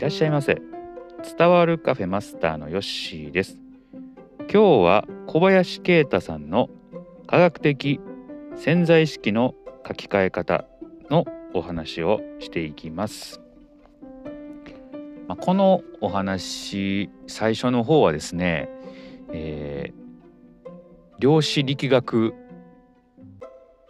いらっしゃいませ。伝わるカフェマスターのヨッシーです。今日は小林啓太さんの科学的潜在意識の書き換え方のお話をしていきます、まあ、このお話最初の方はですね、えー、量子力学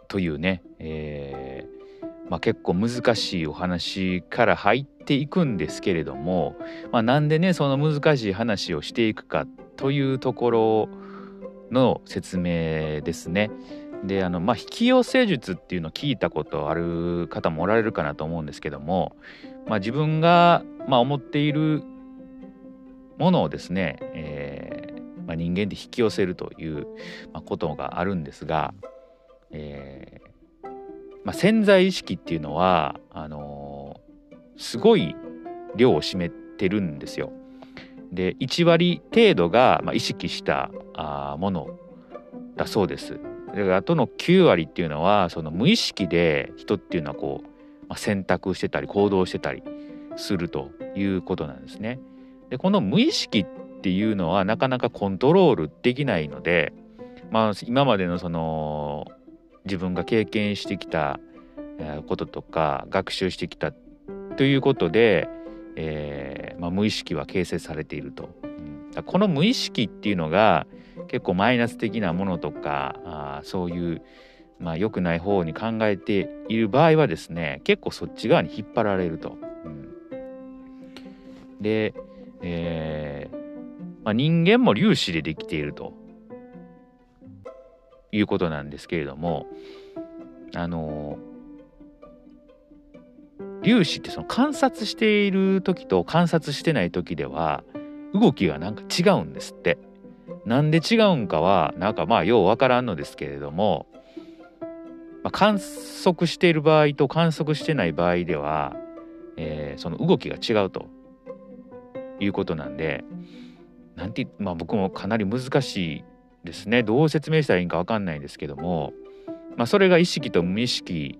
というね、えーまあ、結構難しいお話から入っていくんですけれども、まあ、なんでねその難しい話をしていくかというところの説明ですね。であのまあ引き寄せ術っていうのを聞いたことある方もおられるかなと思うんですけども、まあ、自分がまあ思っているものをですね、えーまあ、人間で引き寄せるということがあるんですが、えーまあ、潜在意識っていうのはあの、すごい量を占めてるんですよ。で1割程度が、まあ、意識したあものだそうです。であとの9割っていうのはその無意識で人っていうのはこう、まあ、選択してたり行動してたりするということなんですね。でこの無意識っていうのはなかなかコントロールできないので、まあ、今までのその自分が経験してきたこととか学習してきたということで、えーまあ、無意識は形成されていると。うん、この無意識っていうのが結構マイナス的なものとかあそういうまあ良くない方に考えている場合はですね結構そっち側に引っ張られると。うん、で、えーまあ、人間も粒子でできているということなんですけれどもあの粒子ってその観察している時と観察してない時では動きがなんか違うんですって。なんで違うんかはなんかまあようわからんのですけれども、まあ、観測している場合と観測してない場合では、えー、その動きが違うということなんでなんてまあ僕もかなり難しいですねどう説明したらいいか分かんないんですけども、まあ、それが意識と無意識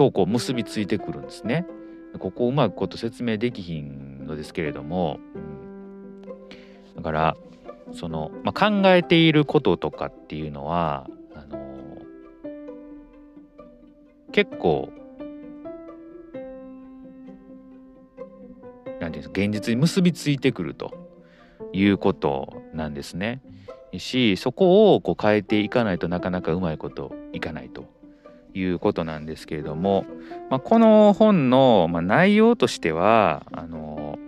とこう結びついてくるんですね。ここをうまくこと説明できひんのですけれども、うん、だからその、まあ、考えていることとかっていうのはあの結構なんていうんですか現実に結びついてくるということなんですね。しそこをこう変えていかないとなかなかうまいこといかないということなんですけれども、まあ、この本の、まあ、内容としてはあの、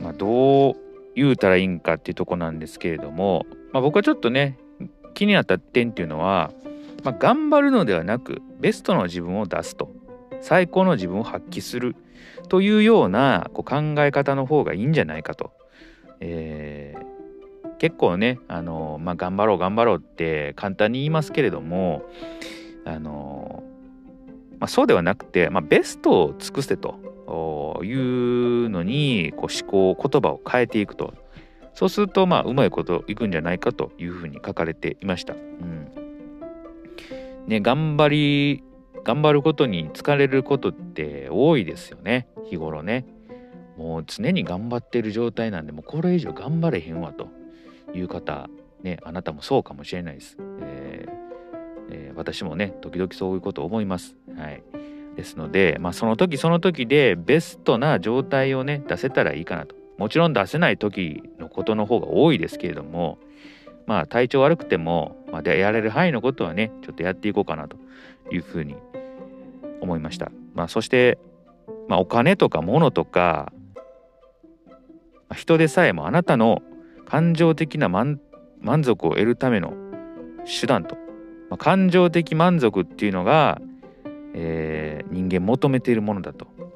まあ、どう言うたらいいんかっていうとこなんですけれども、まあ、僕はちょっとね気になった点っていうのは、まあ、頑張るのではなくベストの自分を出すと最高の自分を発揮するというようなこう考え方の方がいいんじゃないかと。えー、結構ねあの、まあ、頑張ろう頑張ろうって簡単に言いますけれどもあの、まあ、そうではなくて、まあ、ベストを尽くせというのにこう思考言葉を変えていくとそうするとまあうまいこといくんじゃないかというふうに書かれていました。うんね、頑張り頑張ることに疲れることって多いですよね日頃ね。もう常に頑張ってる状態なんでもうこれ以上頑張れへんわという方ねあなたもそうかもしれないです。えーえー、私もね時々そういうことを思います。はい、ですので、まあ、その時その時でベストな状態をね出せたらいいかなと。もちろん出せない時のことの方が多いですけれどもまあ体調悪くても、まあ、やれる範囲のことはねちょっとやっていこうかなというふうに思いました。まあ、そして、まあ、お金とか物とか人でさえもあなたの感情的な満足を得るための手段と、まあ、感情的満足っていうのが、えー、人間求めているものだと、うん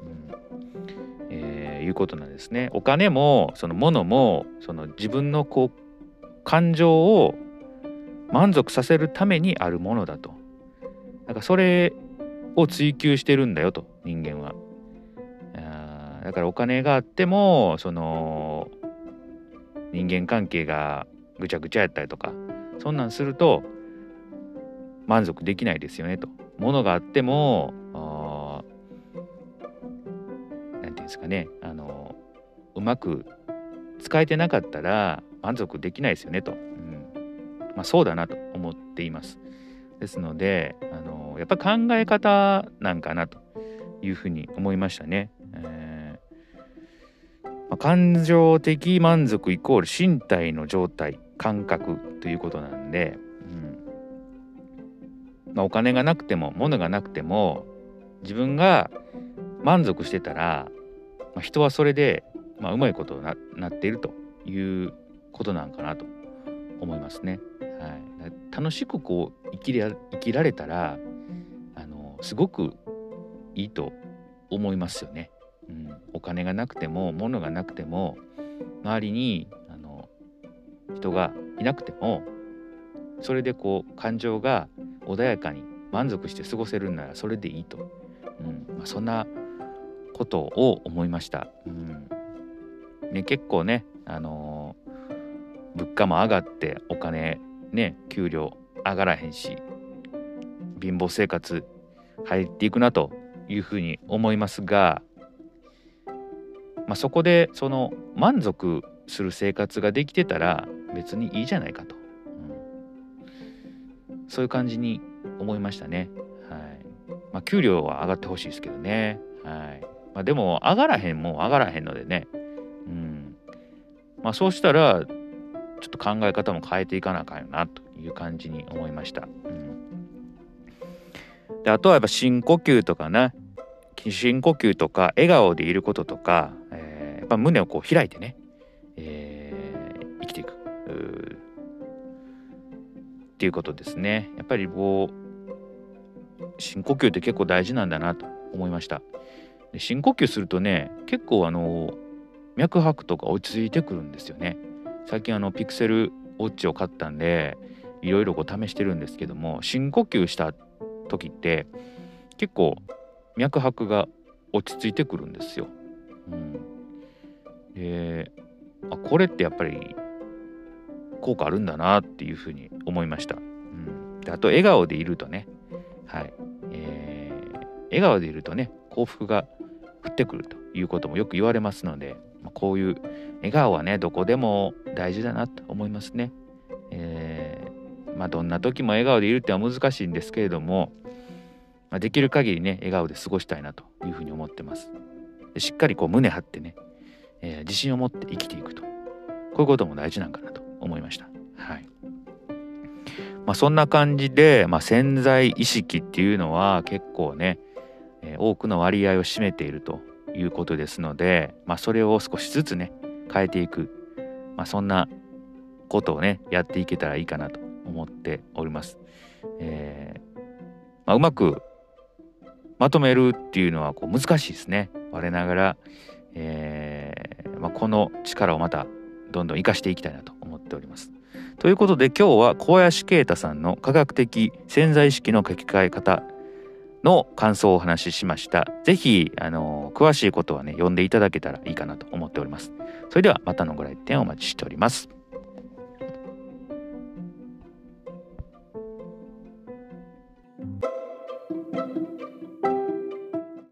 えー、いうことなんですね。お金もその物もその自分のこう感情を満足させるためにあるものだと。だからそれを追求してるんだよと人間は。だからお金があってもその人間関係がぐちゃぐちゃやったりとかそんなんすると満足できないですよねと。物があっても何て言うんですかねあのうまく使えてなかったら満足できないですよねと、うんまあ、そうだなと思っています。ですのであのやっぱ考え方なんかなというふうに思いましたね。まあ、感情的満足イコール身体の状態感覚ということなんで、うんまあ、お金がなくても物がなくても自分が満足してたら、まあ、人はそれで、まあ、うまいことにななっているということなんかなと思いますね。はい、楽しくこう生きれ生きられたらあのすごくいいと思いますよね。うん、お金がなくても物がなくても周りにあの人がいなくてもそれでこう感情が穏やかに満足して過ごせるならそれでいいと、うん。まあ、そんなことを思いました。うん。ね、結構ね、あのー、物価も上がってお金ね給料上がらへんし貧乏生活入っていくなというふうに思いますが、まあ、そこでその満足する生活ができてたら別にいいじゃないかと、うん、そういう感じに思いましたね。はい。まあ、給料は上がってほしいですけどね。はい。まあ、でも上がらへんもん上がらへんのでね、うん。まあ、そうしたらちょっと考え方も変えていかなあかんよなという感じに思いました。うん、であとはやっぱ深呼吸とかね深呼吸とか笑顔でいることとか、ぱ胸をこう開いてね、えー、生きていくっていうことですね。やっぱりこう深呼吸って結構大事なんだなと思いました。で深呼吸するとね結構あの脈拍とか落ち着いてくるんですよね。最近あのピクセルウォッチを買ったんでいろいろこう試してるんですけども深呼吸した時って結構脈拍が落ち着いてくるんですよ。うん、であこれってやっぱり効果あるんだなっていうふうに思いました。うん、であと笑顔でいるとね、はいえー、笑顔でいるとね幸福が降ってくるということもよく言われますのでまあ、こういう笑顔はねどこでも大事だなと思いますね。えー、まあ、どんな時も笑顔でいるっては難しいんですけれども、まあ、できる限りね笑顔で過ごしたいなというふうに思ってます。でしっかりこう胸張ってね、えー、自信を持って生きていくとこういうことも大事なんかなと思いました。はいまあ、そんな感じで、まあ、潜在意識っていうのは結構ね、えー、多くの割合を占めているということですので、まあ、それを少しずつね変えていく、まあ、そんなことをねやっていけたらいいかなと思っております。えーまあ、うまくまとめるっていうのはこう難しいですね。我ながら、えーまあ、この力をまたどんどん生かしていきたいなと思っております。ということで今日は小林啓太さんの科学的潜在意識の書き換え方の感想をお話ししました。ぜひ、あの、詳しいことはね、読んでいただけたらいいかなと思っております。それではまたのご来店お待ちしております。